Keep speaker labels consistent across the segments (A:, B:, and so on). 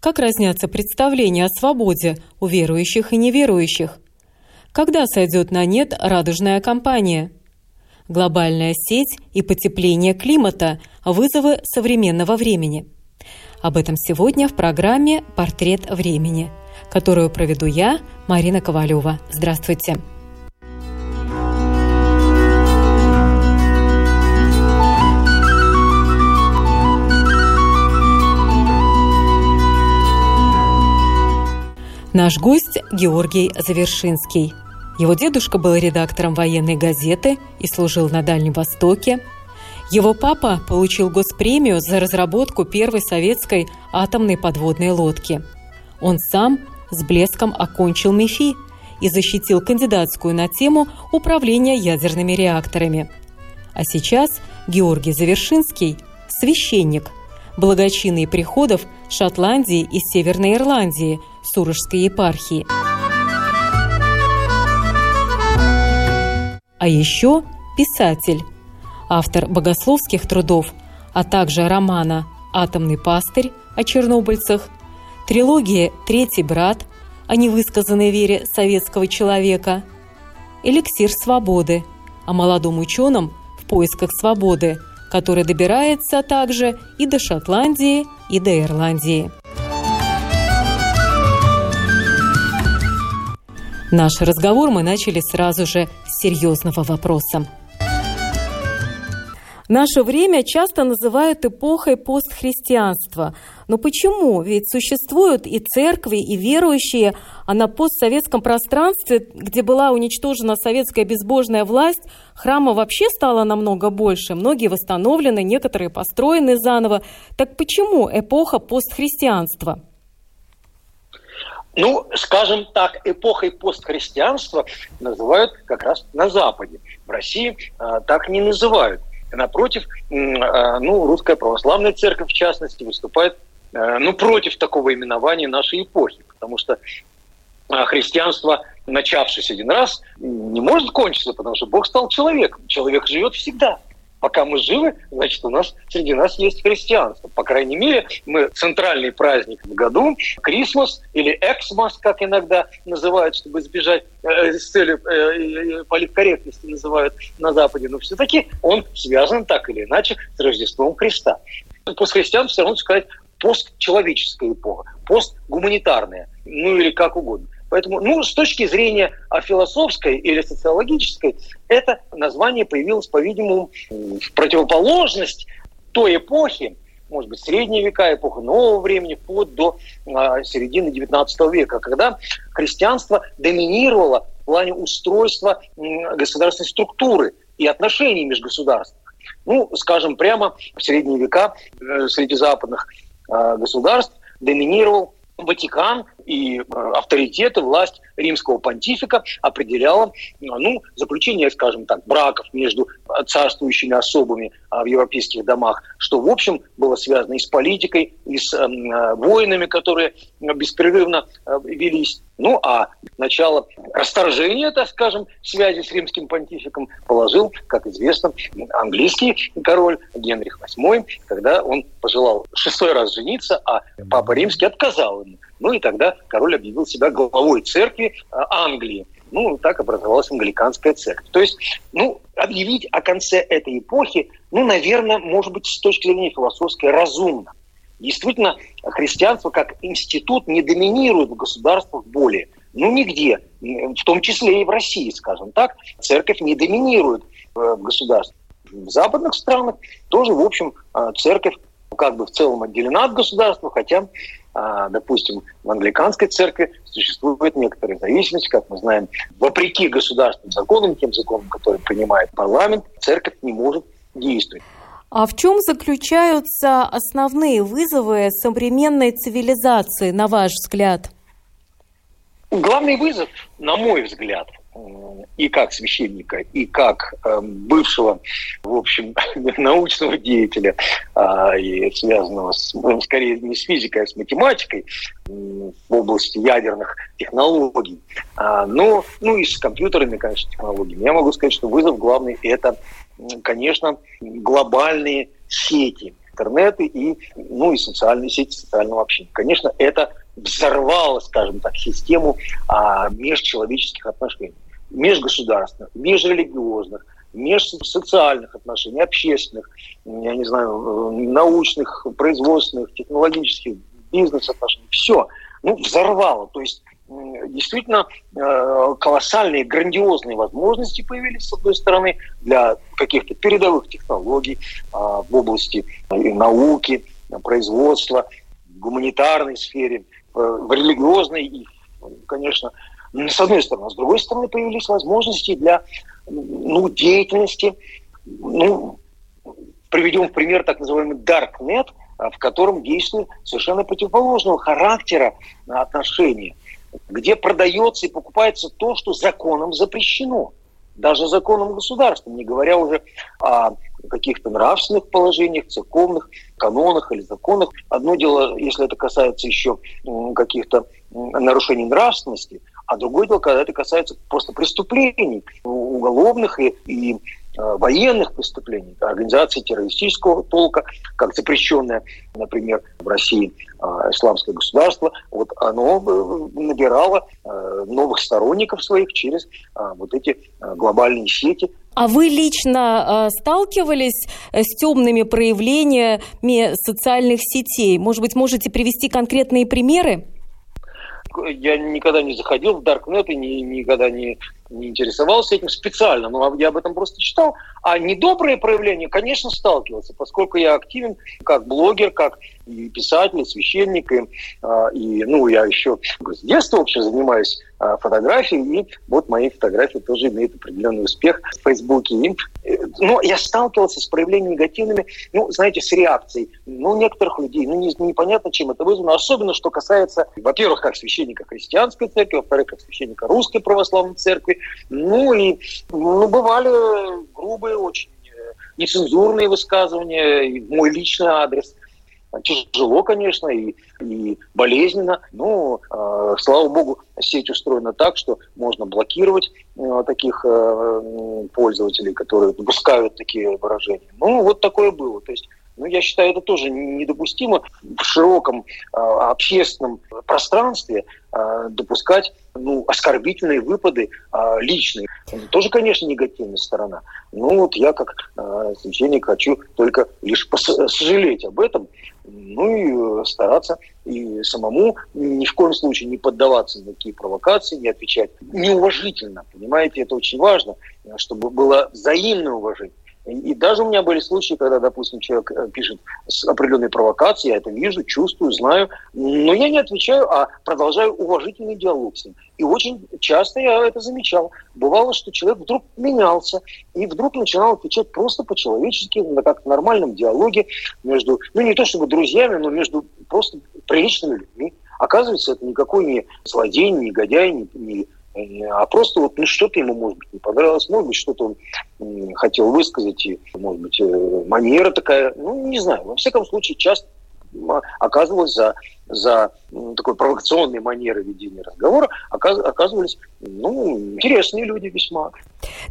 A: Как разнятся представления о свободе у верующих и неверующих? Когда сойдет на нет радужная кампания? Глобальная сеть и потепление климата – вызовы современного времени. Об этом сегодня в программе «Портрет времени», которую проведу я, Марина Ковалева. Здравствуйте! Наш гость Георгий Завершинский. Его дедушка был редактором военной газеты и служил на Дальнем Востоке. Его папа получил госпремию за разработку первой советской атомной подводной лодки. Он сам с блеском окончил МИФИ и защитил кандидатскую на тему управления ядерными реакторами. А сейчас Георгий Завершинский – священник, благочинный приходов Шотландии и Северной Ирландии – Сурожской епархии. А еще писатель, автор богословских трудов, а также романа «Атомный пастырь» о чернобыльцах, трилогия «Третий брат» о невысказанной вере советского человека, «Эликсир свободы» о молодом ученом в поисках свободы, который добирается также и до Шотландии, и до Ирландии. Наш разговор мы начали сразу же с серьезного вопроса. Наше время часто называют эпохой постхристианства. Но почему? Ведь существуют и церкви, и верующие, а на постсоветском пространстве, где была уничтожена советская безбожная власть, храма вообще стало намного больше. Многие восстановлены, некоторые построены заново. Так почему эпоха постхристианства?
B: Ну, скажем так, эпохой постхристианства называют как раз на Западе. В России а, так не называют. Напротив, а, ну, русская православная церковь, в частности, выступает а, ну, против такого именования нашей эпохи, потому что христианство, начавшись один раз, не может кончиться, потому что Бог стал человеком. Человек живет всегда – пока мы живы, значит, у нас среди нас есть христианство. По крайней мере, мы центральный праздник в году, Крисмас или Эксмас, как иногда называют, чтобы избежать э, с целью э, политкорректности называют на Западе, но все-таки он связан так или иначе с Рождеством Христа. Постхристиан все равно сказать постчеловеческая эпоха, постгуманитарная, ну или как угодно. Поэтому, ну, с точки зрения а, философской или социологической, это название появилось, по-видимому, в противоположность той эпохи, может быть, средние века, эпоха нового времени, вплоть до а, середины XIX века, когда христианство доминировало в плане устройства государственной структуры и отношений между государствами. Ну, скажем прямо, в средние века э, среди западных э, государств доминировал Ватикан и э, авторитет и власть римского понтифика определяла ну, заключение, скажем так, браков между царствующими особами а, в европейских домах, что, в общем, было связано и с политикой, и с эм, э, воинами, которые беспрерывно э, велись. Ну, а начало расторжения, так скажем, связи с римским понтификом положил, как известно, английский король Генрих VIII, когда он пожелал шестой раз жениться, а папа римский отказал ему. Ну и тогда король объявил себя главой церкви э, Англии. Ну, так образовалась англиканская церковь. То есть, ну, объявить о конце этой эпохи, ну, наверное, может быть, с точки зрения философской, разумно. Действительно, христианство как институт не доминирует в государствах более. Ну, нигде, в том числе и в России, скажем так, церковь не доминирует э, в государстве. В западных странах тоже, в общем, э, церковь как бы в целом отделена от государства, хотя, а, допустим, в англиканской церкви существует некоторая зависимость, как мы знаем, вопреки государственным законам, тем законам, которые принимает парламент, церковь не может действовать.
A: А в чем заключаются основные вызовы современной цивилизации, на ваш взгляд?
B: Главный вызов, на мой взгляд, и как священника, и как э, бывшего, в общем, научного деятеля, э, и связанного с, ну, скорее не с физикой, а с математикой в области ядерных технологий, э, но, ну и с компьютерными, конечно, технологиями. Я могу сказать, что вызов главный – это, конечно, глобальные сети, интернеты и, ну, и социальные сети социального общения. Конечно, это взорвало, скажем так, систему а, межчеловеческих отношений, межгосударственных, межрелигиозных, межсоциальных отношений, общественных, я не знаю, научных, производственных, технологических, бизнес-отношений. Все. Ну, взорвало. То есть действительно э, колоссальные, грандиозные возможности появились, с одной стороны, для каких-то передовых технологий а, в области науки, производства, гуманитарной сфере – в религиозной и, конечно, с одной стороны. А с другой стороны, появились возможности для ну, деятельности, ну, приведем в пример так называемый Darknet, в котором действуют совершенно противоположного характера отношения, где продается и покупается то, что законом запрещено даже законом государства, не говоря уже о каких-то нравственных положениях, церковных канонах или законах. Одно дело, если это касается еще каких-то нарушений нравственности, а другое дело, когда это касается просто преступлений уголовных и, и военных преступлений, организации террористического толка, как запрещенное, например, в России э, исламское государство, вот оно э, набирало новых сторонников своих через вот эти глобальные сети.
A: А вы лично сталкивались с темными проявлениями социальных сетей? Может быть, можете привести конкретные примеры?
B: Я никогда не заходил в Даркнет и ни, никогда не не интересовался этим специально, но я об этом просто читал. А недобрые проявления, конечно, сталкивался, поскольку я активен как блогер, как и писатель, и священник, и, а, и ну, я еще с детства вообще занимаюсь а, фотографией, и вот мои фотографии тоже имеют определенный успех в Фейсбуке. И, э, но я сталкивался с проявлениями негативными, ну, знаете, с реакцией, ну, некоторых людей, ну, не, непонятно, чем это вызвано, особенно, что касается, во-первых, как священника христианской церкви, во-вторых, как священника русской православной церкви, ну и ну, бывали грубые очень э, нецензурные высказывания, и мой личный адрес. Тяжело, конечно, и, и болезненно, но, э, слава богу, сеть устроена так, что можно блокировать э, таких э, пользователей, которые допускают такие выражения. Ну, вот такое было. То есть ну, я считаю, это тоже недопустимо в широком э, общественном пространстве э, допускать ну, оскорбительные выпады э, личные. Это тоже, конечно, негативная сторона. Ну, вот я как э, священник хочу только лишь сожалеть об этом, ну и стараться и самому ни в коем случае не поддаваться на такие провокации, не отвечать неуважительно. Понимаете, это очень важно, чтобы было взаимное уважение. И даже у меня были случаи, когда, допустим, человек э, пишет с определенной провокацией, я это вижу, чувствую, знаю, но я не отвечаю, а продолжаю уважительный диалог с ним. И очень часто я это замечал. Бывало, что человек вдруг менялся и вдруг начинал отвечать просто по-человечески, на как в нормальном диалоге между, ну не то чтобы друзьями, но между просто приличными людьми. Оказывается, это никакой не злодей, не негодяй, не, не а просто вот ну, что-то ему, может быть, не понравилось, может быть, что-то он хотел высказать, и, может быть, э, манера такая, ну, не знаю. Во всяком случае, часто оказывалось за, за такой провокационной манерой ведения разговора оказывались ну, интересные люди весьма.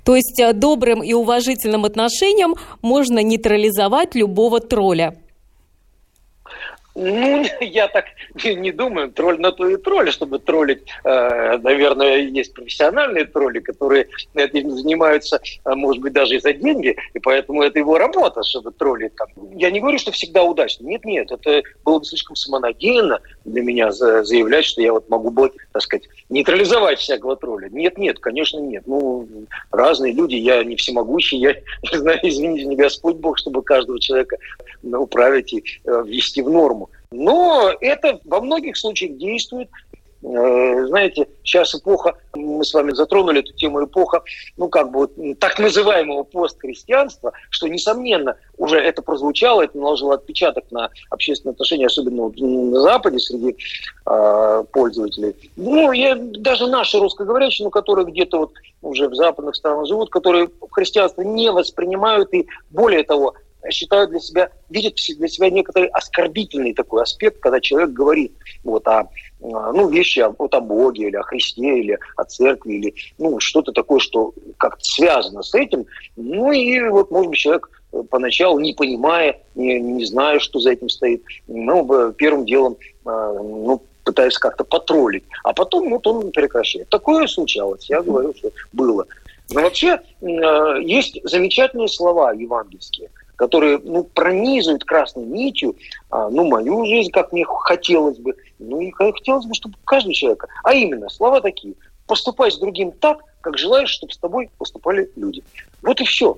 A: То есть э, добрым и уважительным отношением можно нейтрализовать любого тролля?
B: Ну, я так не думаю. Тролль на то и тролль, чтобы троллить. Э, наверное, есть профессиональные тролли, которые этим занимаются, э, может быть, даже и за деньги, и поэтому это его работа, чтобы троллить. Там. Я не говорю, что всегда удачно. Нет, нет, это было бы слишком самонадеянно для меня заявлять, что я вот могу, так сказать, нейтрализовать всякого тролля. Нет, нет, конечно, нет. Ну, разные люди, я не всемогущий, я не знаю, извините, не Господь Бог, чтобы каждого человека управить и э, ввести в норму. Но это во многих случаях действует. э, знаете, сейчас эпоха, мы с вами затронули эту тему, эпоха, ну, как бы, так называемого постхристианства, что, несомненно, уже это прозвучало, это наложило отпечаток на общественные отношения, особенно вот на Западе, среди э, пользователей. Ну, я, даже наши русскоговорящие, ну, которые где-то вот уже в западных странах живут, которые христианство не воспринимают и, более того, считают для себя, видят для себя некоторый оскорбительный такой аспект, когда человек говорит вот о ну, вещи вот о Боге или о Христе или о церкви или ну, что-то такое, что как-то связано с этим. Ну и вот, может быть, человек поначалу, не понимая, не, не зная, что за этим стоит, ну, первым делом ну, пытается как-то потроллить. А потом вот он прекращает. Такое случалось, я говорю, что было. Но вообще есть замечательные слова евангельские – которые ну, пронизывают красной нитью а, ну, мою жизнь, как мне хотелось бы. Ну и хотелось бы, чтобы каждый человек, а именно слова такие, поступай с другим так, как желаешь, чтобы с тобой поступали люди. Вот и все.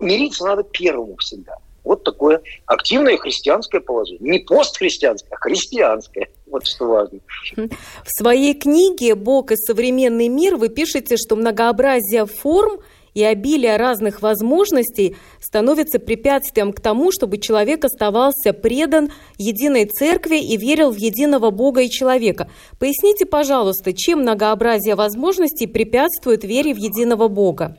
B: Мириться надо первому всегда. Вот такое активное христианское положение. Не постхристианское, а христианское. Вот что важно.
A: В своей книге «Бог и современный мир» вы пишете, что многообразие форм – и обилие разных возможностей становится препятствием к тому, чтобы человек оставался предан единой церкви и верил в единого Бога и человека. Поясните, пожалуйста, чем многообразие возможностей препятствует вере в единого Бога?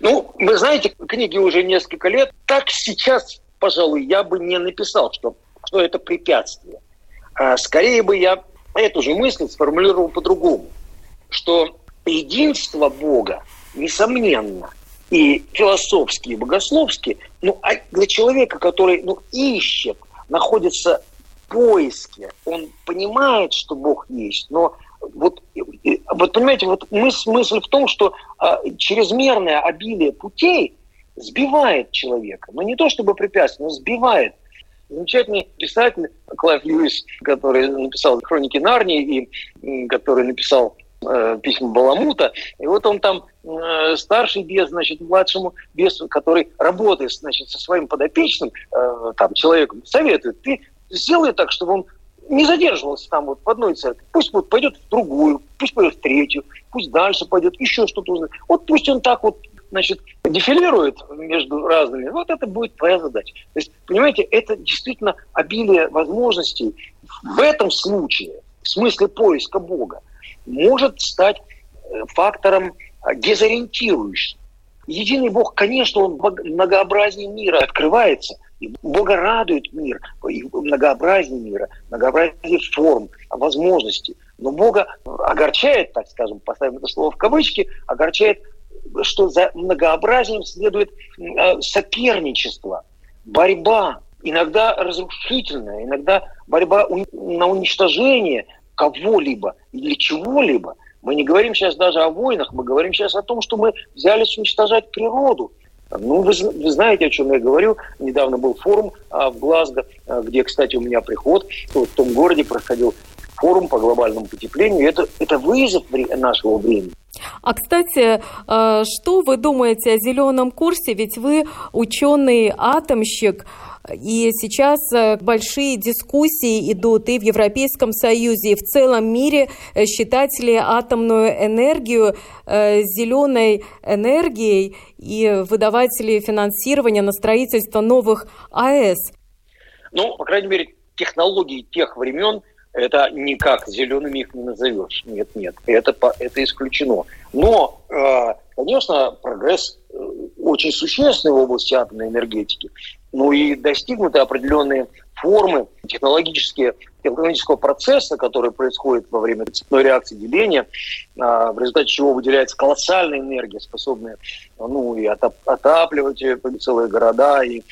B: Ну, вы знаете, книги уже несколько лет. Так сейчас, пожалуй, я бы не написал, что, что это препятствие. А скорее бы я эту же мысль сформулировал по-другому, что единство Бога несомненно, и философски, и богословски, ну, а для человека, который ну, ищет, находится в поиске, он понимает, что Бог есть, но вот, вот понимаете, вот мысль, мысль в том, что а, чрезмерное обилие путей сбивает человека. Но не то чтобы препятствие, но сбивает. Замечательный писатель Клайв Льюис, который написал «Хроники Нарнии» и который написал э, письма Баламута. И вот он там старший бес, значит, младшему бесу, который работает, значит, со своим подопечным, э, там, человеком, советует, ты сделай так, чтобы он не задерживался там вот в одной церкви. Пусть вот пойдет в другую, пусть пойдет в третью, пусть дальше пойдет, еще что-то узнает. Вот пусть он так вот значит, дефилирует между разными, вот это будет твоя задача. То есть, понимаете, это действительно обилие возможностей в этом случае, в смысле поиска Бога может стать э, фактором дезориентирующим. Единый Бог, конечно, он многообразнее мира открывается, и Бога радует мир, и многообразнее мира, многообразие форм, возможностей. Но Бога огорчает, так скажем, поставим это слово в кавычки, огорчает, что за многообразием следует э, соперничество, борьба, иногда разрушительная, иногда борьба на уничтожение кого-либо или чего-либо. Мы не говорим сейчас даже о войнах, мы говорим сейчас о том, что мы взялись уничтожать природу. Ну, вы, вы знаете, о чем я говорю. Недавно был форум а, в Глазго, а, где, кстати, у меня приход. Вот, в том городе проходил форум по глобальному потеплению. Это, это вызов нашего времени.
A: А, кстати, а, что вы думаете о зеленом курсе? Ведь вы ученый-атомщик. И сейчас э, большие дискуссии идут и в Европейском Союзе, и в целом мире. Э, считать ли атомную энергию э, зеленой энергией и выдавать ли финансирование на строительство новых АЭС?
B: Ну, по крайней мере, технологии тех времен это никак зелеными их не назовешь. Нет, нет, это, это исключено. Но, конечно, прогресс очень существенный в области атомной энергетики. Ну и достигнуты определенные формы технологические, технологического процесса, который происходит во время цепной реакции деления, а, в результате чего выделяется колоссальная энергия, способная ну, и отапливать целые города, и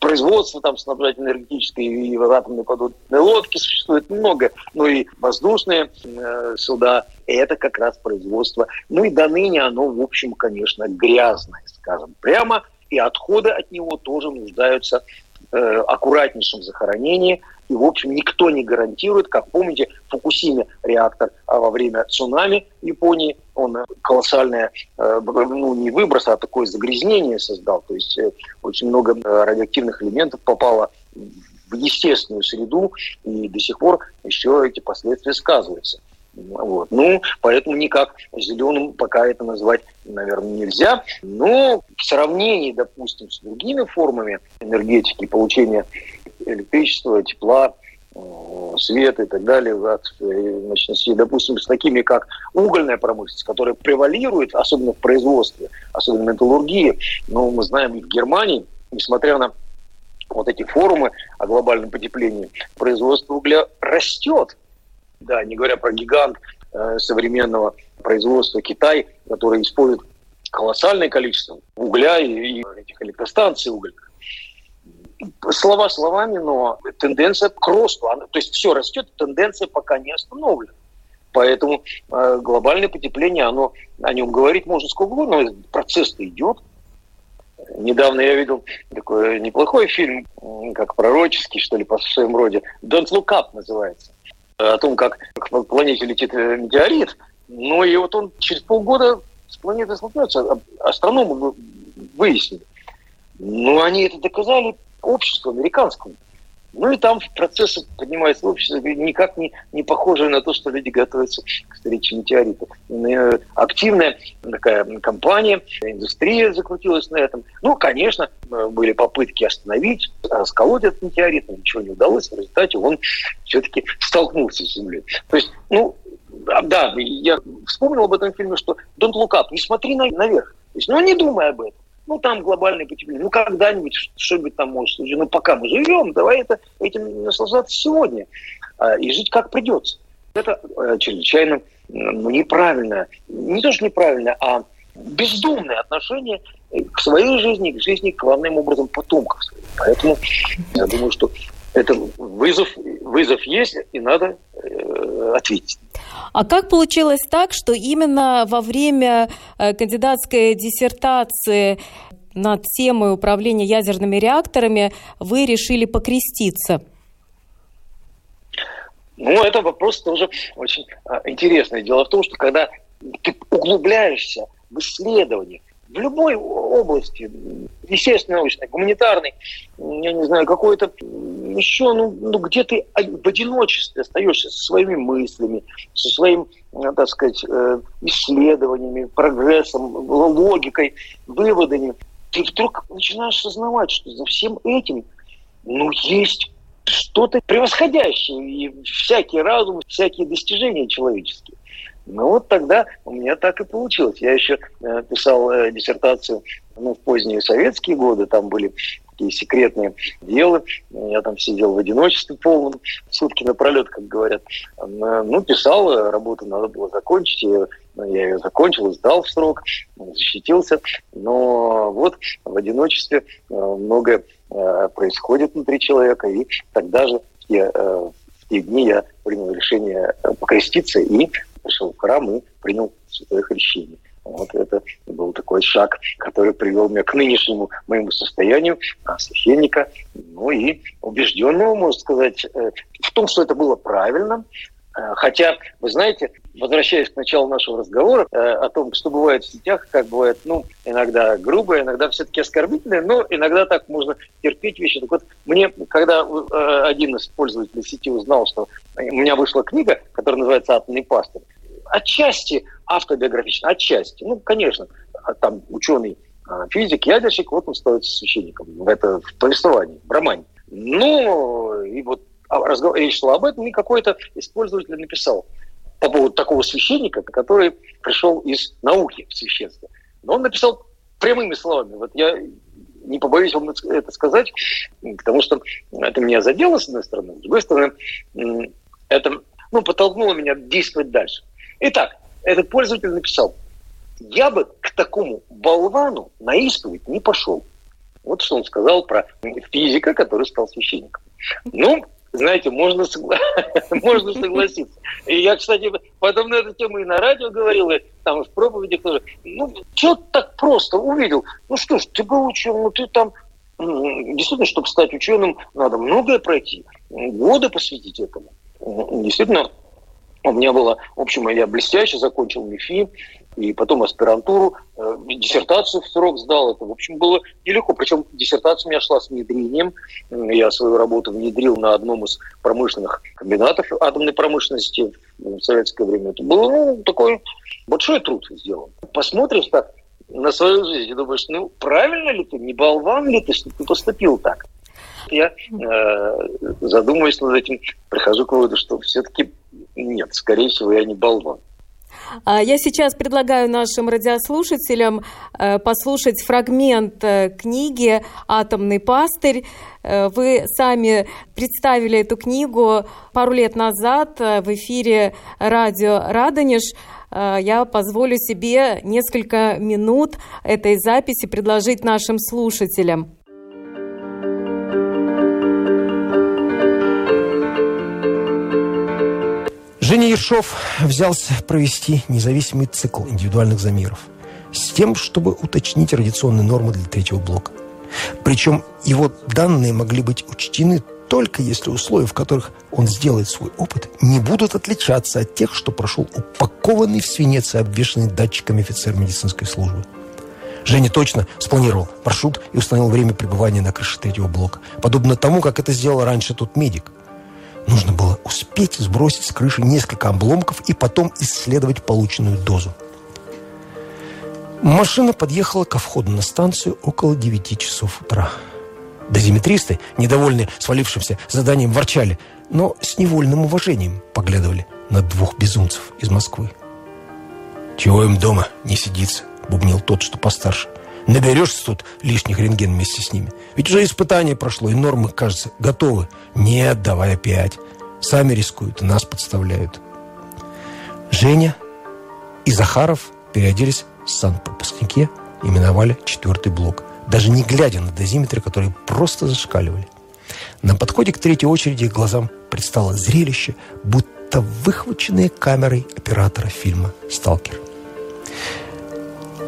B: производство там снабжать энергетической и атомной подводной лодки существует много, ну и воздушные э, суда, это как раз производство. Ну и до ныне оно, в общем, конечно, грязное, скажем прямо, и отходы от него тоже нуждаются э, аккуратнейшем захоронении. И, в общем, никто не гарантирует, как помните, Фукусиме реактор а во время цунами в Японии, он колоссальное, э, ну, не выброс, а такое загрязнение создал. То есть э, очень много э, радиоактивных элементов попало в естественную среду, и до сих пор еще эти последствия сказываются. Вот. Ну, поэтому никак зеленым пока это назвать, наверное, нельзя. Но в сравнении, допустим, с другими формами энергетики, получения электричества, тепла, э, света и так далее от мощностей, допустим, с такими, как угольная промышленность, которая превалирует, особенно в производстве, особенно в металлургии. Но мы знаем и в Германии, несмотря на вот эти форумы о глобальном потеплении, производство угля растет да, не говоря про гигант э, современного производства Китай, который использует колоссальное количество угля и, и этих электростанций угольных. Слова словами, но тенденция к росту, она, то есть все растет, тенденция пока не остановлена. Поэтому э, глобальное потепление, оно, о нем говорить можно сколько угодно, но процесс-то идет. Недавно я видел такой неплохой фильм, как пророческий, что ли, по своему роде. «Don't Look Up» называется о том, как к планете летит э, метеорит. Ну и вот он через полгода с планетой столкнется. А, астрономы выяснили. Ну, они это доказали обществу американскому. Ну и там процессы поднимается общество, никак не, не похоже на то, что люди готовятся к встрече метеоритов. Э, активная такая компания, индустрия закрутилась на этом. Ну, конечно, э, были попытки остановить, расколоть этот метеорит, но ничего не удалось. В результате он все-таки столкнулся с Землей. То есть, ну, да, я вспомнил об этом фильме, что don't look up, не смотри наверх. То есть, ну, не думай об этом. Ну, там глобальное потепление. Ну, когда-нибудь что-нибудь там может случиться. Ну, пока мы живем, давай это, этим наслаждаться сегодня. А, и жить как придется. Это э, чрезвычайно ну, неправильное, не то, что неправильное, а бездумное отношение к своей жизни, к жизни, главным образом, потомков. Поэтому я думаю, что это вызов, вызов есть, и надо э, ответить.
A: А как получилось так, что именно во время э, кандидатской диссертации над темой управления ядерными реакторами вы решили покреститься?
B: Ну, это вопрос тоже очень а, интересный. Дело в том, что когда ты углубляешься в исследование в любой области, естественно, научной, гуманитарной, я не знаю, какой-то еще, ну, ну где ты в одиночестве остаешься со своими мыслями, со своим, э, так сказать, э, исследованиями, прогрессом, логикой, выводами, ты вдруг начинаешь осознавать, что за всем этим, ну, есть что-то превосходящее, и всякий разум, всякие достижения человеческие. Ну вот тогда у меня так и получилось. Я еще э, писал э, диссертацию ну, в поздние советские годы, там были такие секретные дела. Я там сидел в одиночестве полном, сутки напролет, как говорят. Ну, писал, работу надо было закончить. Я, я ее закончил, сдал в срок, защитился. Но вот в одиночестве э, многое э, происходит внутри человека. И тогда же э, в те дни я принял решение покреститься и пришел в храм и принял святое крещение. Вот это был такой шаг, который привел меня к нынешнему моему состоянию а, священника, ну и убежденного, можно сказать, э, в том, что это было правильно. Э, хотя, вы знаете, возвращаясь к началу нашего разговора э, о том, что бывает в сетях, как бывает, ну, иногда грубо, иногда все-таки оскорбительно, но иногда так можно терпеть вещи. Так вот, мне, когда один из пользователей сети узнал, что у меня вышла книга, которая называется «Атомный пастырь», отчасти автобиографично, отчасти. Ну, конечно, а там ученый а, физик, ядерщик, вот он становится священником. Это в повествовании, в романе. Ну, и вот разговор, речь шла об этом, и какой-то использователь написал по поводу такого священника, который пришел из науки в священство. Но он написал прямыми словами. Вот я не побоюсь вам это сказать, потому что это меня задело, с одной стороны, с другой стороны, это ну, подтолкнуло меня действовать дальше. Итак, этот пользователь написал, я бы к такому болвану на исповедь не пошел. Вот что он сказал про физика, который стал священником. Ну, знаете, можно, согла... можно согласиться. И я, кстати, потом на эту тему и на радио говорил, и там в проповедях тоже. Ну, что так просто увидел? Ну что ж, ты был ученым, ну ты там... Действительно, чтобы стать ученым, надо многое пройти, годы посвятить этому. Действительно, У меня было, в общем, я блестяще закончил МИФИ, и потом аспирантуру, э, диссертацию в срок сдал. Это, в общем, было нелегко. Причем диссертация у меня шла с внедрением. Я свою работу внедрил на одном из промышленных комбинатов атомной промышленности в советское время. Это был ну, такой большой труд сделан. Посмотришь так на свою жизнь и думаешь, ну, правильно ли ты, не болван ли ты, что ты поступил так? Я э, задумываюсь над этим, прихожу к выводу, что все-таки нет, скорее всего, я не болван.
A: А, я сейчас предлагаю нашим радиослушателям э, послушать фрагмент э, книги «Атомный пастырь». Э, вы сами представили эту книгу пару лет назад в эфире радио «Радонеж». Я позволю себе несколько минут этой записи предложить нашим слушателям.
C: Женя Ершов взялся провести независимый цикл индивидуальных замеров с тем, чтобы уточнить радиационные нормы для третьего блока. Причем его данные могли быть учтены только если условия, в которых он сделает свой опыт, не будут отличаться от тех, что прошел упакованный в свинец и обвешанный датчиками офицер медицинской службы. Женя точно спланировал маршрут и установил время пребывания на крыше третьего блока. Подобно тому, как это сделал раньше тот медик – Нужно было успеть сбросить с крыши несколько обломков и потом исследовать полученную дозу. Машина подъехала ко входу на станцию около 9 часов утра. Дозиметристы, недовольные свалившимся заданием, ворчали, но с невольным уважением поглядывали на двух безумцев из Москвы. «Чего им дома не сидится?» — бубнил тот, что постарше. Наберешься тут лишних рентген вместе с ними. Ведь уже испытание прошло, и нормы, кажется, готовы. Нет, давай опять. Сами рискуют нас подставляют. Женя и Захаров переоделись в санпропускнике и миновали четвертый блок, даже не глядя на дозиметры, которые просто зашкаливали. На подходе к третьей очереди глазам предстало зрелище, будто выхваченное камерой оператора фильма «Сталкер».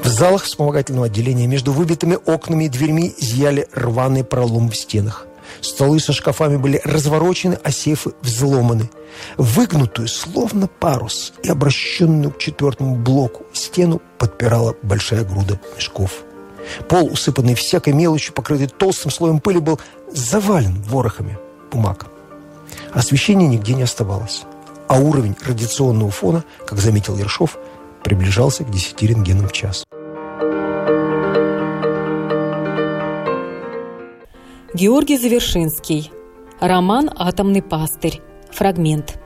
C: В залах вспомогательного отделения между выбитыми окнами и дверьми зияли рваные проломы в стенах. Столы со шкафами были разворочены, а сейфы взломаны. Выгнутую, словно парус, и обращенную к четвертому блоку стену подпирала большая груда мешков. Пол, усыпанный всякой мелочью, покрытый толстым слоем пыли, был завален ворохами бумаг. Освещения нигде не оставалось. А уровень радиационного фона, как заметил Ершов, приближался к 10 рентгенам в час.
A: Георгий Завершинский. Роман «Атомный пастырь». Фрагмент.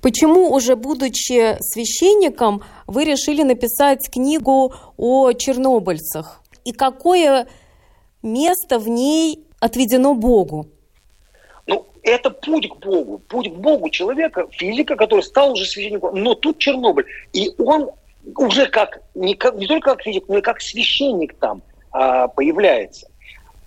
A: Почему, уже будучи священником, вы решили написать книгу о чернобыльцах? И какое место в ней отведено Богу?
B: Это путь к Богу, путь к Богу человека, физика, который стал уже священником. Но тут Чернобыль. И он уже как не, как, не только как физик, но и как священник там а, появляется.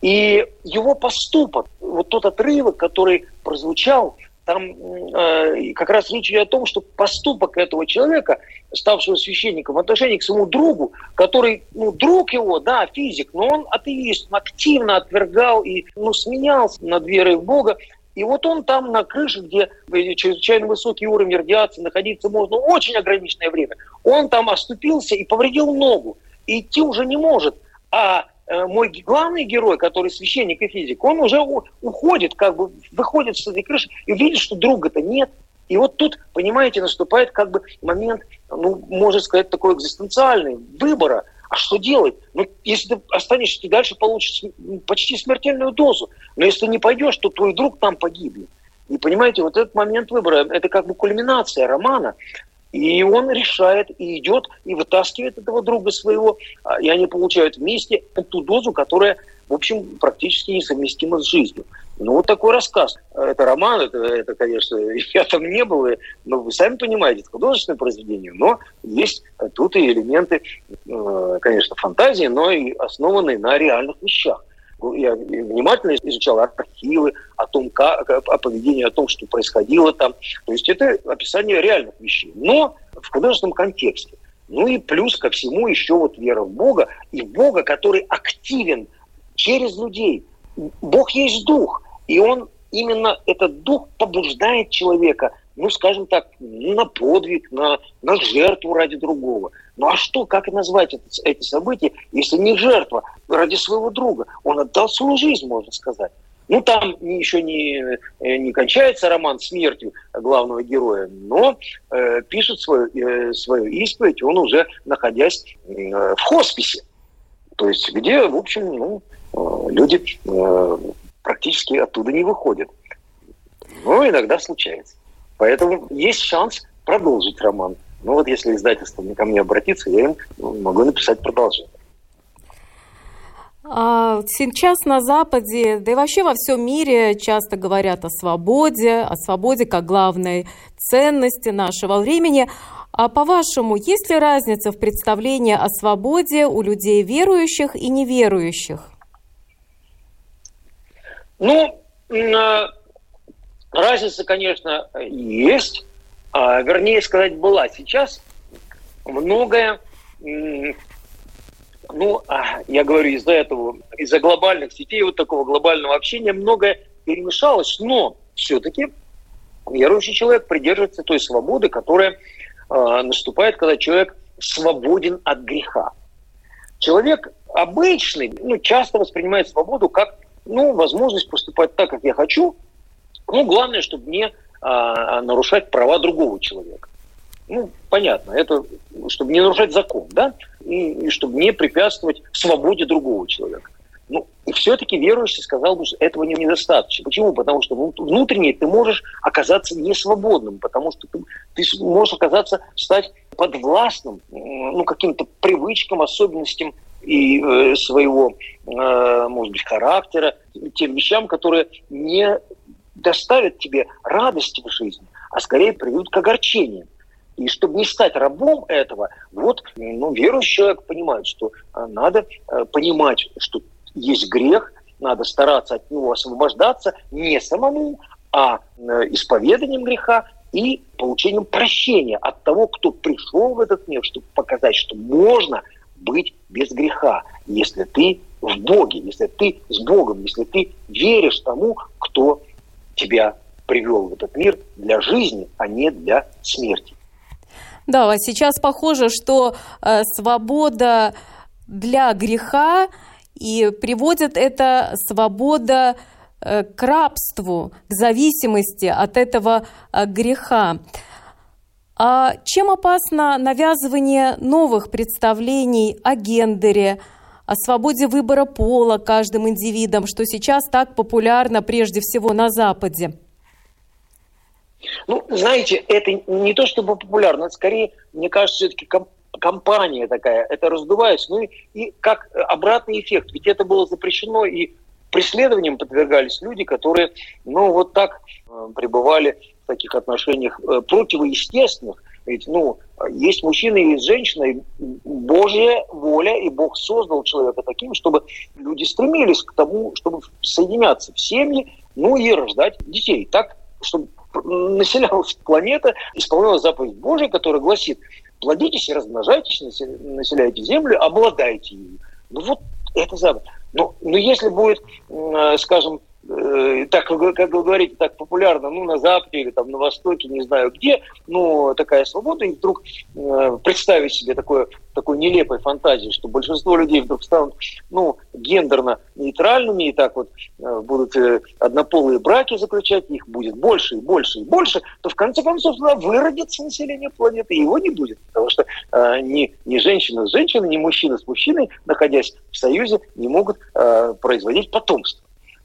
B: И его поступок, вот тот отрывок, который прозвучал, там э, как раз речь идет о том, что поступок этого человека, ставшего священником, в отношении к своему другу, который, ну, друг его, да, физик, но он атеист, активно отвергал и, ну, сменялся над верой в Бога, и вот он там на крыше, где чрезвычайно высокий уровень радиации находиться можно очень ограниченное время, он там оступился и повредил ногу. И идти уже не может. А мой главный герой, который священник и физик, он уже уходит, как бы выходит с этой крыши и видит, что друга-то нет. И вот тут, понимаете, наступает как бы момент, ну, можно сказать, такой экзистенциальный выбора – а что делать? Ну, если ты останешься, ты дальше получишь почти смертельную дозу. Но если не пойдешь, то твой друг там погибнет. И понимаете, вот этот момент выбора, это как бы кульминация романа. И он решает, и идет, и вытаскивает этого друга своего, а, и они получают вместе ту дозу, которая, в общем, практически несовместима с жизнью. Ну, вот такой рассказ. Это роман, это, это конечно, я там не был, но вы сами понимаете, это художественное произведение, но есть тут и элементы, э, конечно, фантазии, но и основанные на реальных вещах. Я внимательно изучал архивы о том, как, о поведении, о том, что происходило там. То есть это описание реальных вещей, но в художественном контексте. Ну и плюс ко всему еще вот вера в Бога, и в Бога, который активен через людей. Бог есть дух, и он именно этот дух побуждает человека, ну, скажем так, на подвиг, на, на жертву ради другого. Ну а что, как назвать это, эти события, если не жертва ради своего друга? Он отдал свою жизнь, можно сказать. Ну, там еще не, э, не кончается роман смертью главного героя, но э, пишет свою, э, свою исповедь он уже находясь э, в хосписе. То есть где, в общем, ну, э, люди э, практически оттуда не выходят. Но иногда случается. Поэтому есть шанс продолжить роман. Ну вот если издательство ко мне обратится, я им могу написать продолжение.
A: А сейчас на Западе, да и вообще во всем мире часто говорят о свободе, о свободе как главной ценности нашего времени. А по-вашему, есть ли разница в представлении о свободе у людей верующих и неверующих?
B: Ну, а, разница, конечно, есть. А, вернее сказать, была. Сейчас многое ну, а, я говорю, из-за этого, из-за глобальных сетей, вот такого глобального общения, многое перемешалось, но все-таки верующий человек придерживается той свободы, которая э, наступает, когда человек свободен от греха. Человек обычный, ну, часто воспринимает свободу как, ну, возможность поступать так, как я хочу, ну, главное, чтобы не э, нарушать права другого человека. Ну, понятно, это чтобы не нарушать закон, да, и, и чтобы не препятствовать свободе другого человека. Ну, и все-таки верующий сказал бы, что этого недостаточно. Почему? Потому что внутренне ты можешь оказаться несвободным, потому что ты, ты можешь оказаться, стать подвластным ну, каким-то привычкам, особенностям и э, своего, э, может быть, характера, тем вещам, которые не доставят тебе радости в жизни, а скорее приведут к огорчениям. И чтобы не стать рабом этого, вот ну, верующий человек понимает, что а, надо э, понимать, что есть грех, надо стараться от него освобождаться не самому, а э, исповеданием греха и получением прощения от того, кто пришел в этот мир, чтобы показать, что можно быть без греха, если ты в Боге, если ты с Богом, если ты веришь тому, кто тебя привел в этот мир для жизни, а не для смерти.
A: Да, а сейчас похоже, что э, свобода для греха и приводит это свобода э, к рабству, к зависимости от этого э, греха. А чем опасно навязывание новых представлений о гендере, о свободе выбора пола каждым индивидом, что сейчас так популярно прежде всего на Западе?
B: Ну, знаете, это не то чтобы популярно, это скорее, мне кажется, все-таки комп компания такая, это раздувается. Ну и, и как обратный эффект, ведь это было запрещено и преследованиям подвергались люди, которые, ну, вот так э, пребывали в таких отношениях э, противоестественных. Ведь, ну, есть мужчина и есть женщина, и Божья воля, и Бог создал человека таким, чтобы люди стремились к тому, чтобы соединяться в семьи, ну и рождать детей. Так, чтобы населялась планета, исполнялась заповедь Божия, которая гласит, плодитесь и размножайтесь, населяйте землю, обладайте ею. Ну вот это заповедь. Но, но если будет, скажем, э, так, как вы говорите, так популярно, ну, на Западе или там на Востоке, не знаю где, ну, такая свобода, и вдруг э, представить себе такое, такой нелепой фантазии, что большинство людей вдруг станут, ну, гендерно нейтральными, и так вот э, будут э, однополые браки заключать, их будет больше и больше и больше, то в конце концов туда выродится население планеты, и его не будет, потому что э, ни, ни женщина с женщиной, ни мужчина с мужчиной, находясь в союзе, не могут э, производить потомство.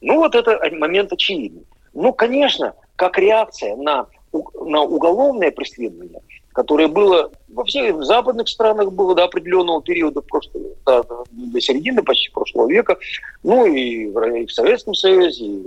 B: Ну, вот это момент очевидный. Ну, конечно, как реакция на, на уголовное преследование, которое было во всех западных странах было до определенного периода, прошлого, до, до середины почти прошлого века, ну и в, и в Советском Союзе, и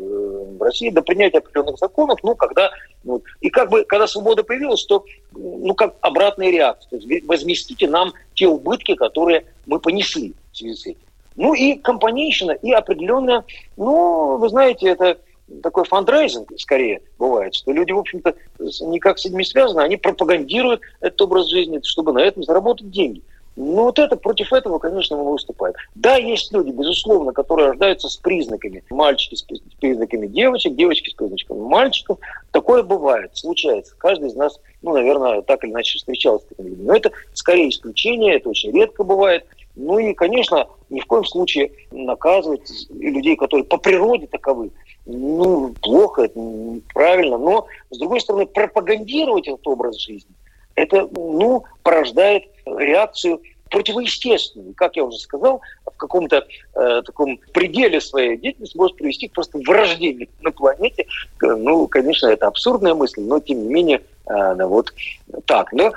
B: в России, до принятия определенных законов, ну, когда, ну, и как бы, когда свобода появилась, то, ну, как обратная реакция, то есть возместите нам те убытки, которые мы понесли в связи с этим. Ну и компанейщина, и определенная, ну, вы знаете, это такой фандрайзинг скорее бывает, что люди, в общем-то, никак с этими связаны, они пропагандируют этот образ жизни, чтобы на этом заработать деньги. Ну, вот это, против этого, конечно, мы выступаем. Да, есть люди, безусловно, которые рождаются с признаками. Мальчики с признаками девочек, девочки с признаками мальчиков. Такое бывает, случается. Каждый из нас, ну, наверное, так или иначе встречался с такими людьми. Но это скорее исключение, это очень редко бывает. Ну и, конечно, ни в коем случае наказывать людей, которые по природе таковы, ну, плохо, это неправильно. Но, с другой стороны, пропагандировать этот образ жизни, это, ну, порождает реакцию противоестественную. Как я уже сказал, каком-то э, таком пределе своей деятельности может привести к просто вырождению на планете. Ну, конечно, это абсурдная мысль, но тем не менее э, вот так. Но,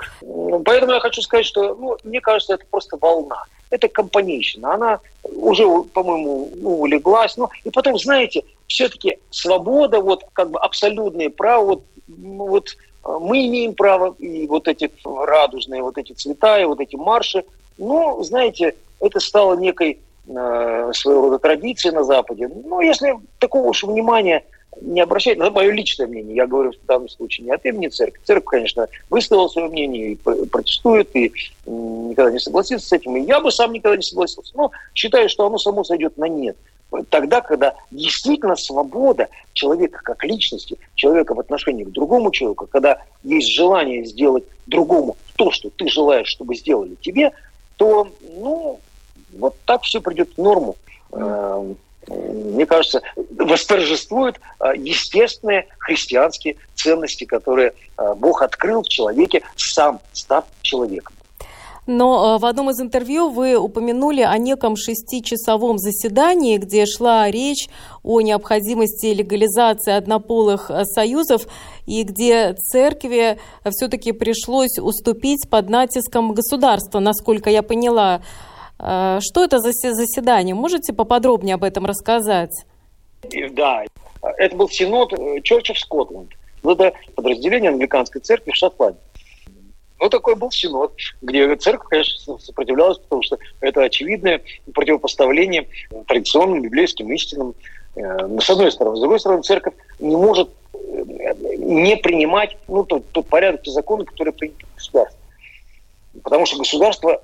B: поэтому я хочу сказать, что, ну, мне кажется, это просто волна. Это компанейщина. Она уже, по-моему, ну, улеглась. Ну, и потом, знаете, все-таки свобода, вот как бы абсолютное право, вот, вот а, мы имеем право, и вот эти радужные вот эти цвета, и вот эти марши, но, знаете, это стало некой э, своего рода традицией на Западе. Но если такого уж внимания не обращать, это мое личное мнение, я говорю в данном случае не от имени церкви. Церковь, конечно, высказала свое мнение и протестует, и никогда не согласится с этим. И я бы сам никогда не согласился. Но считаю, что оно само сойдет на нет тогда, когда действительно свобода человека как личности, человека в отношении к другому человеку, когда есть желание сделать другому то, что ты желаешь, чтобы сделали тебе, то, ну, вот так все придет в норму. Эм, мне кажется, восторжествуют э, естественные христианские ценности, которые э, Бог открыл в человеке, сам став человеком.
A: Но э, в одном из интервью вы упомянули о неком шестичасовом заседании, где шла речь о необходимости легализации однополых э, союзов и где церкви все-таки пришлось уступить под натиском государства, насколько я поняла. Э, что это за заседание? Можете поподробнее об этом рассказать?
B: Да, это был синод Church of Scotland. Это подразделение англиканской церкви в Шотландии. Ну, такой был синод, где церковь, конечно, сопротивлялась, потому что это очевидное противопоставление традиционным библейским истинам. Э, с одной стороны. С другой стороны, церковь не может э, не принимать ну, тот, тот порядок и законы, которые приняты государством. Потому что государство,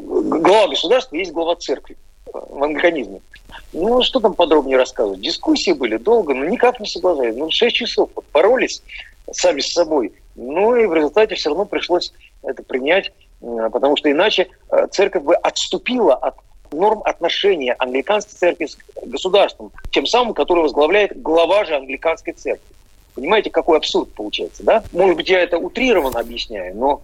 B: глава государства есть глава церкви в англиканизме. Ну, что там подробнее рассказывать? Дискуссии были долго, но никак не соглашались. Ну, шесть часов вот, боролись сами с собой. Ну и в результате все равно пришлось это принять, э, потому что иначе э, церковь бы отступила от норм отношения англиканской церкви с государством, тем самым, который возглавляет глава же англиканской церкви. Понимаете, какой абсурд получается, да? Может быть, я это утрированно объясняю, но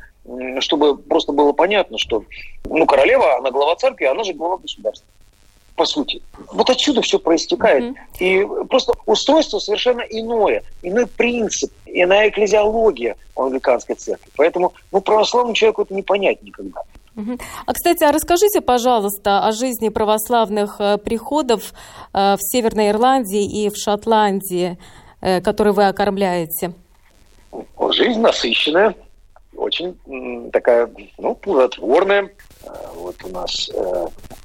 B: чтобы просто было понятно, что ну, королева, она глава церкви, она же глава государства по сути. Вот отсюда все проистекает. Mm-hmm. И просто устройство совершенно иное, иной принцип, иная экклезиология у англиканской церкви. Поэтому ну, православному человеку это не понять никогда.
A: А, кстати, а расскажите, пожалуйста, о жизни православных э, приходов э, в Северной Ирландии и в Шотландии, э, которые вы окормляете.
B: Жизнь насыщенная, очень такая, ну, плодотворная. Вот у нас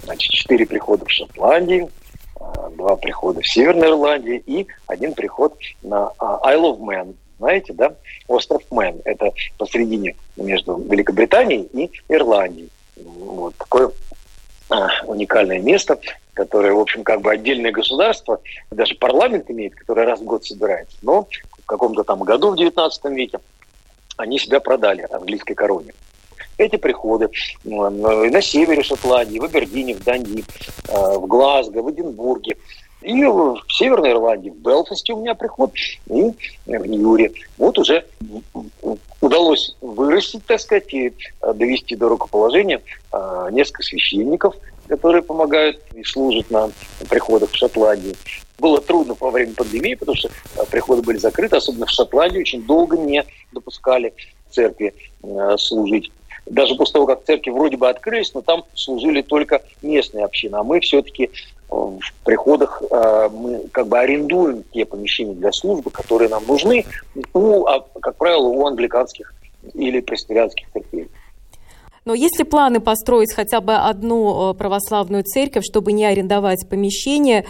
B: Значит, четыре прихода в Шотландии, а, два прихода в Северной Ирландии и один приход на а, Isle of Man. Знаете, да? Остров Мэн. Это посередине между Великобританией и Ирландией. Вот такое уникальное место, которое, в общем, как бы отдельное государство, даже парламент имеет, который раз в год собирается. Но в каком-то там году, в 19 веке, они себя продали английской короне эти приходы на севере Шотландии, в Абердине, в Дании, э, в Глазго, в Эдинбурге. И в Северной Ирландии, в Белфасте у меня приход, и в Ньюре. Вот уже удалось вырастить, так сказать, и э, довести до рукоположения э, несколько священников, которые помогают и служат на приходах в Шотландии. Было трудно во время пандемии, потому что приходы были закрыты, особенно в Шотландии очень долго не допускали церкви служить даже после того, как церкви вроде бы открылись, но там служили только местные общины. А мы все-таки э, в приходах э, мы как бы арендуем те помещения для службы, которые нам нужны, у, а, как правило, у англиканских или пресвитерианских церквей.
A: Но есть ли планы построить хотя бы одну э, православную церковь, чтобы не арендовать помещение?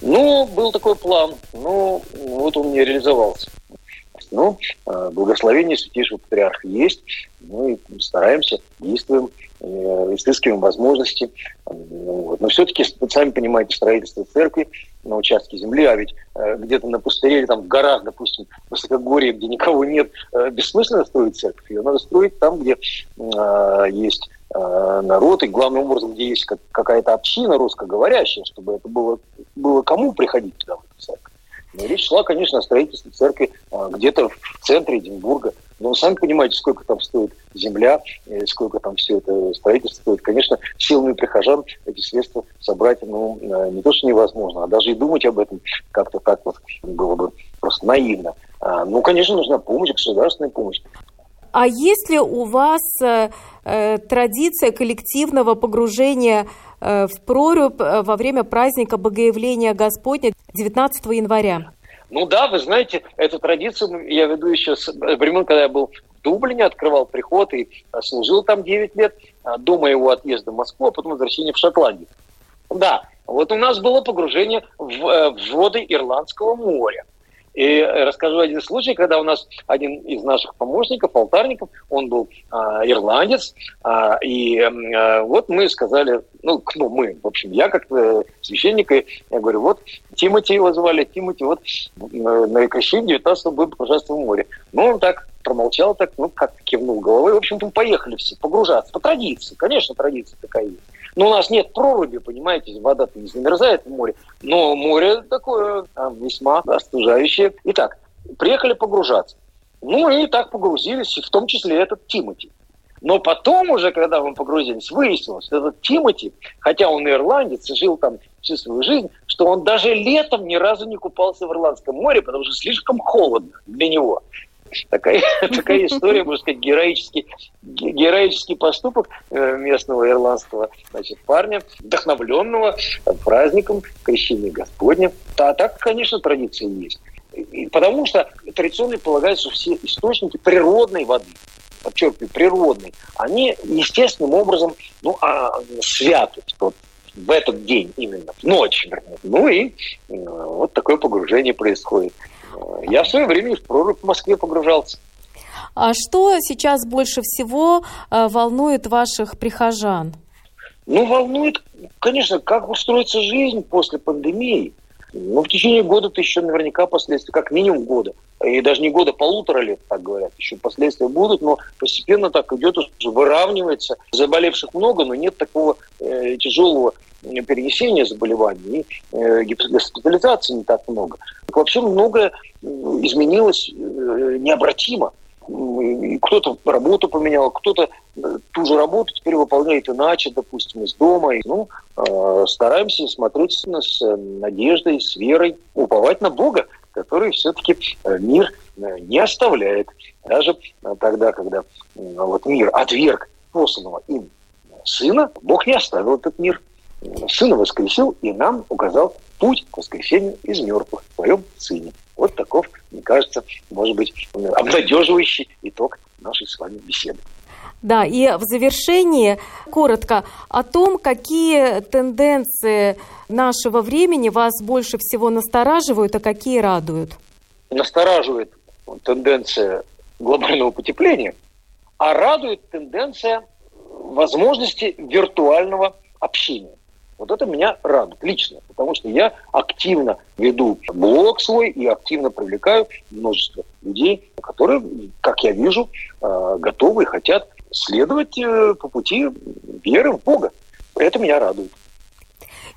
B: Ну, был такой план, но вот он не реализовался. Но э, благословение Святейшего Патриарха есть, мы стараемся, действуем, э, изыскиваем возможности. Вот. Но все-таки, сами понимаете, строительство церкви на участке земли, а ведь э, где-то на пустыре или там в горах, допустим, в высокогорье, где никого нет, э, бессмысленно строить церковь. Ее надо строить там, где э, есть э, народ, и главным образом, где есть как, какая-то община русскоговорящая, чтобы это было, было кому приходить туда, в эту церковь. Но речь шла, конечно, о строительстве церкви э, где-то в центре Эдинбурга, но сами понимаете, сколько там стоит земля, сколько там все это строительство стоит. Конечно, силами прихожан эти средства собрать ну, э, не то, что невозможно, а даже и думать об этом как-то так вот было бы просто наивно. А, ну, конечно, нужна помощь, государственная помощь.
A: А есть ли у вас э, э традиция коллективного погружения э, в прорубь во время праздника Богоявления Господня 19 января?
B: Ну да, вы знаете, эту традицию я веду еще с времен, когда я был в Дублине, открывал приход и служил там 9 лет до моего отъезда в Москву, а потом возвращения в Шотландию. Да, вот у нас было погружение в, в воды Ирландского моря. И расскажу один случай, когда у нас один из наших помощников, алтарников, он был э, ирландец, э, и э, вот мы сказали, ну, ну, мы, в общем, я как священник, и я говорю, вот Тимати его звали, Тимати, вот на Экаши 19 будем пожалуйста в море. Ну, он так промолчал, так, ну, как кивнул головой. В общем-то, поехали все погружаться. По традиции, конечно, традиция такая есть. Но у нас нет проруби, понимаете, вода-то не замерзает в море. Но море такое там, весьма остужающее. Итак, приехали погружаться. Ну и так погрузились, в том числе этот Тимати. Но потом уже, когда мы погрузились, выяснилось, что этот Тимати, хотя он ирландец и жил там всю свою жизнь, что он даже летом ни разу не купался в Ирландском море, потому что слишком холодно для него. Такая, такая история, можно сказать, героический, героический поступок э, местного ирландского значит, парня, вдохновленного праздником Крещения Господня. А так, конечно, традиция есть. Потому что традиционно полагается, что все источники природной воды, подчеркиваю, природной, они естественным образом ну, а, святы вот, в этот день именно, в ночь. Ну и э, вот такое погружение происходит. Я в свое время в прорубь в Москве погружался.
A: А что сейчас больше всего э, волнует ваших прихожан?
B: Ну, волнует, конечно, как устроится жизнь после пандемии. Ну, в течение года-то еще наверняка последствия, как минимум года. И даже не года, полутора лет, так говорят. Еще последствия будут, но постепенно так идет, уже выравнивается. Заболевших много, но нет такого э, тяжелого перенесения заболеваний, и э, госпитализации не так много. Вообще многое изменилось э, необратимо. Кто-то работу поменял, кто-то э, ту же работу теперь выполняет иначе, допустим, из дома. Ну, стараемся смотреть с надеждой, с верой, уповать на Бога, который все-таки мир не оставляет. Даже тогда, когда вот мир отверг посланного им сына, Бог не оставил этот мир. Сына воскресил и нам указал путь к воскресению из мертвых в своем Сыне. Вот таков, мне кажется, может быть, обнадеживающий итог нашей с вами беседы.
A: Да, и в завершении коротко о том, какие тенденции нашего времени вас больше всего настораживают, а какие радуют.
B: Настораживает тенденция глобального потепления, а радует тенденция возможности виртуального общения. Вот это меня радует лично, потому что я активно веду блог свой и активно привлекаю множество людей, которые, как я вижу, э, готовы и хотят следовать э, по пути веры в Бога. Это меня радует.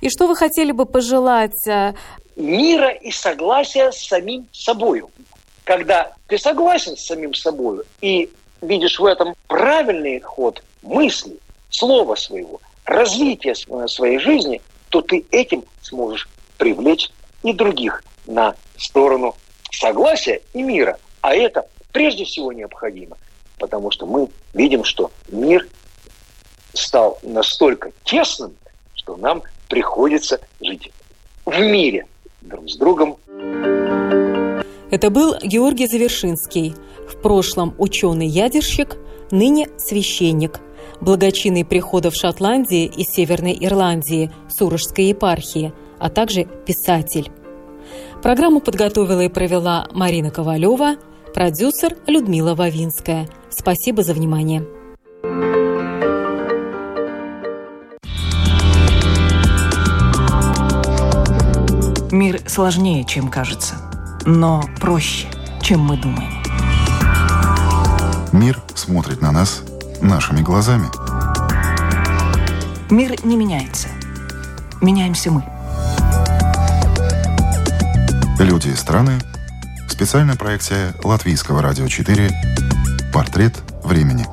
A: И что вы хотели бы пожелать? Э,
B: Мира и согласия с самим собой. Когда ты согласен с самим собой и видишь в этом правильный ход мысли, слова своего, развития своей жизни, то ты этим сможешь привлечь и других на сторону согласия и мира. А это прежде всего необходимо, потому что мы видим, что мир стал настолько тесным, что нам приходится жить в мире друг с другом.
A: Это был Георгий Завершинский, в прошлом ученый-ядерщик, ныне священник – благочинный приходов Шотландии и Северной Ирландии Сурожской епархии, а также писатель. Программу подготовила и провела Марина Ковалева, Продюсер Людмила Вавинская. Спасибо за внимание.
D: Мир сложнее, чем кажется, но проще, чем мы думаем.
E: Мир смотрит на нас нашими глазами.
D: Мир не меняется. Меняемся мы.
E: Люди и страны. Специальная проекция Латвийского радио 4. Портрет времени.